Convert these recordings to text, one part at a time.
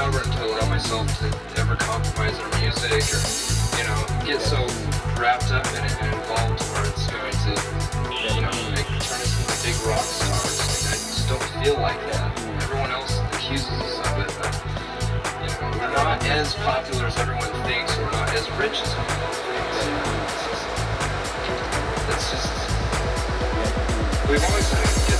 stubborn to allow myself to ever compromise on music or, you know, get so wrapped up in it and involved where it's going to, you know, make, turn us into big rock stars. I just don't feel like that. Everyone else accuses us of it, but, you know, we're not as popular as everyone thinks, we're not as rich as everyone thinks. It's just, it's just we've always had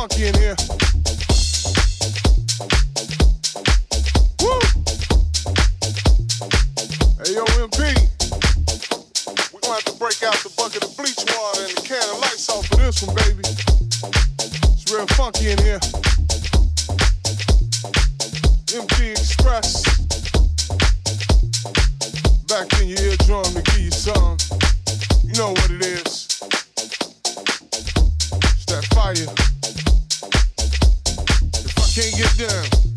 funky in here. Woo! Hey, yo, MP. We're gonna have to break out the bucket of bleach water and the can of light salt for this one, baby. It's real funky in here. MG Express. Back in your eardrum to give you. You know what it is. It's that fire can't get down.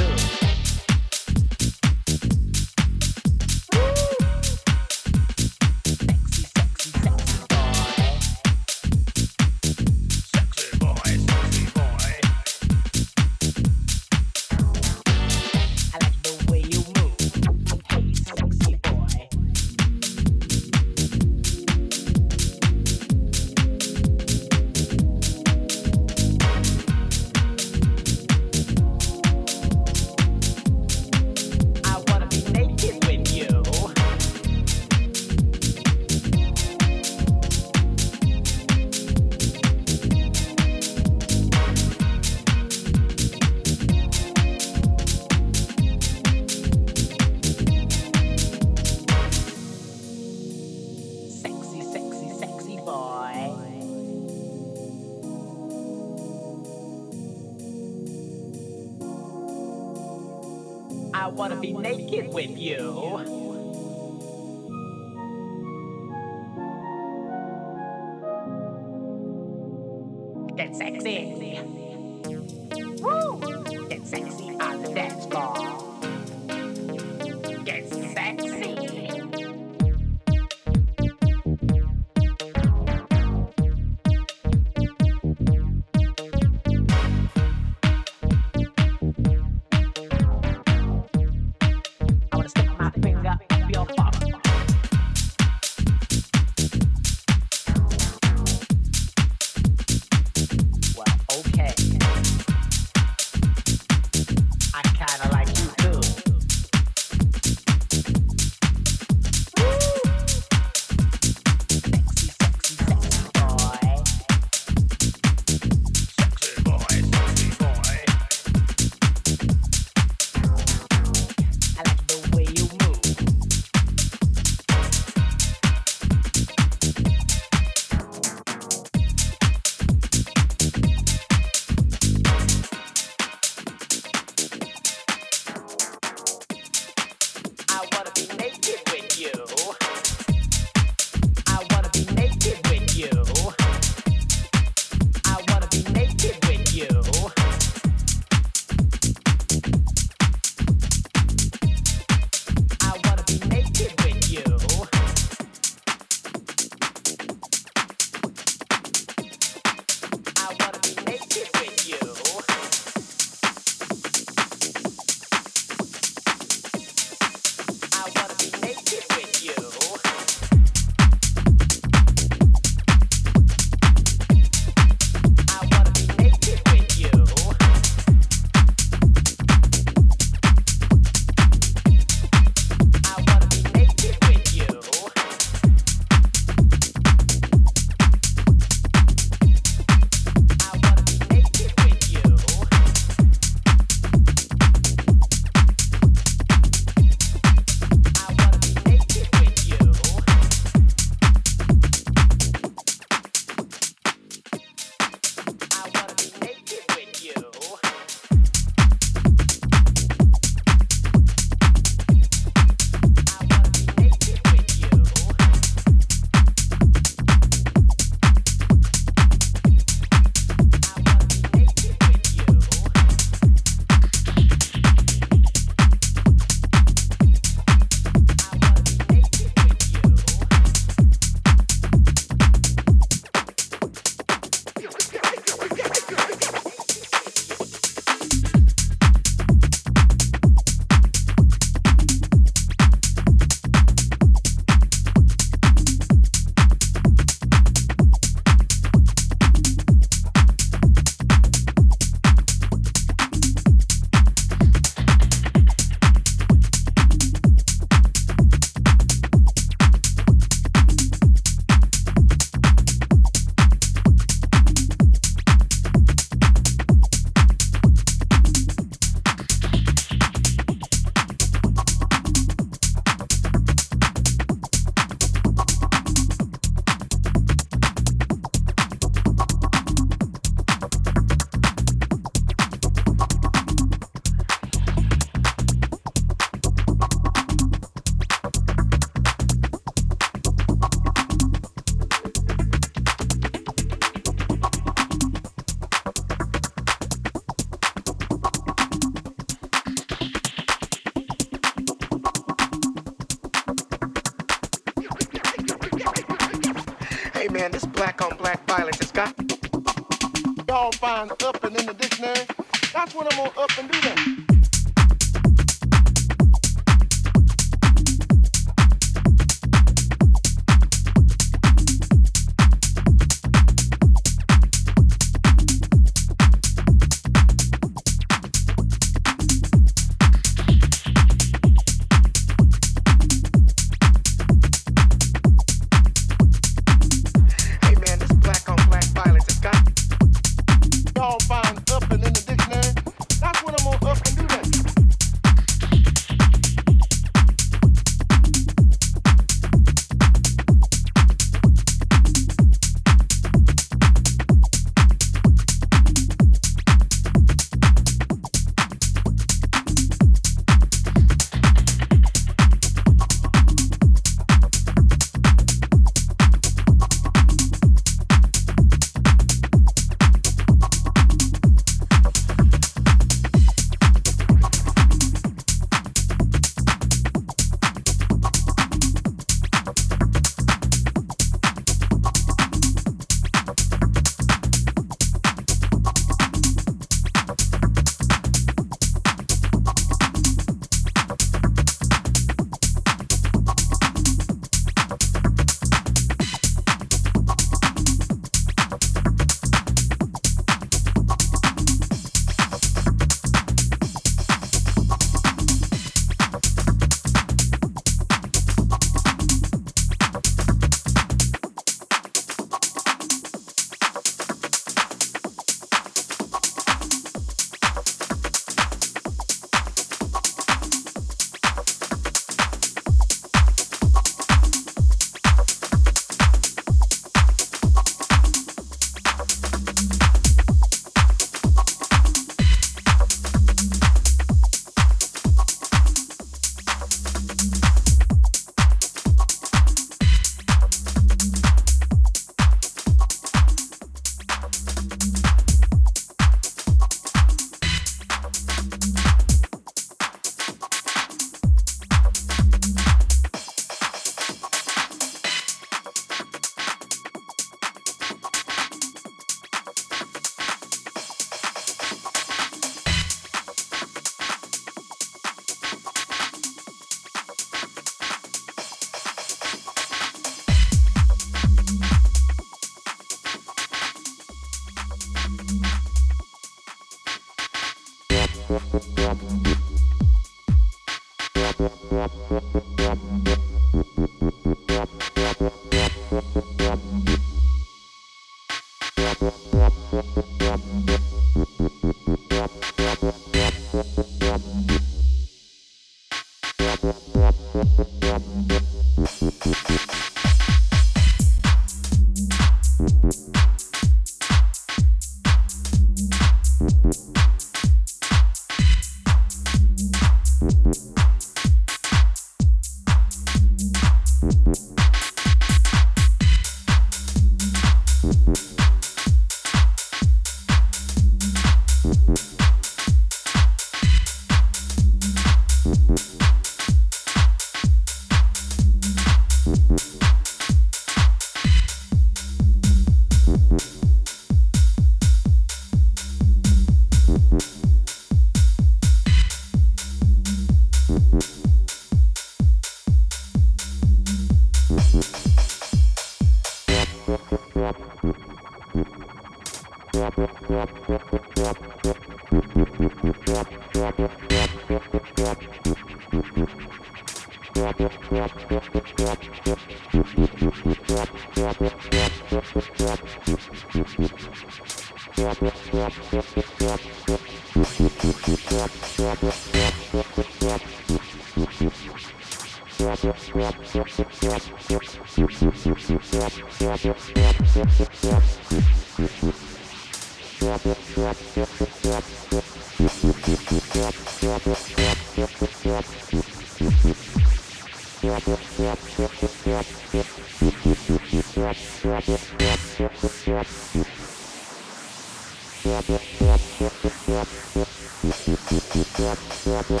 Yep, yep, yep,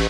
yep.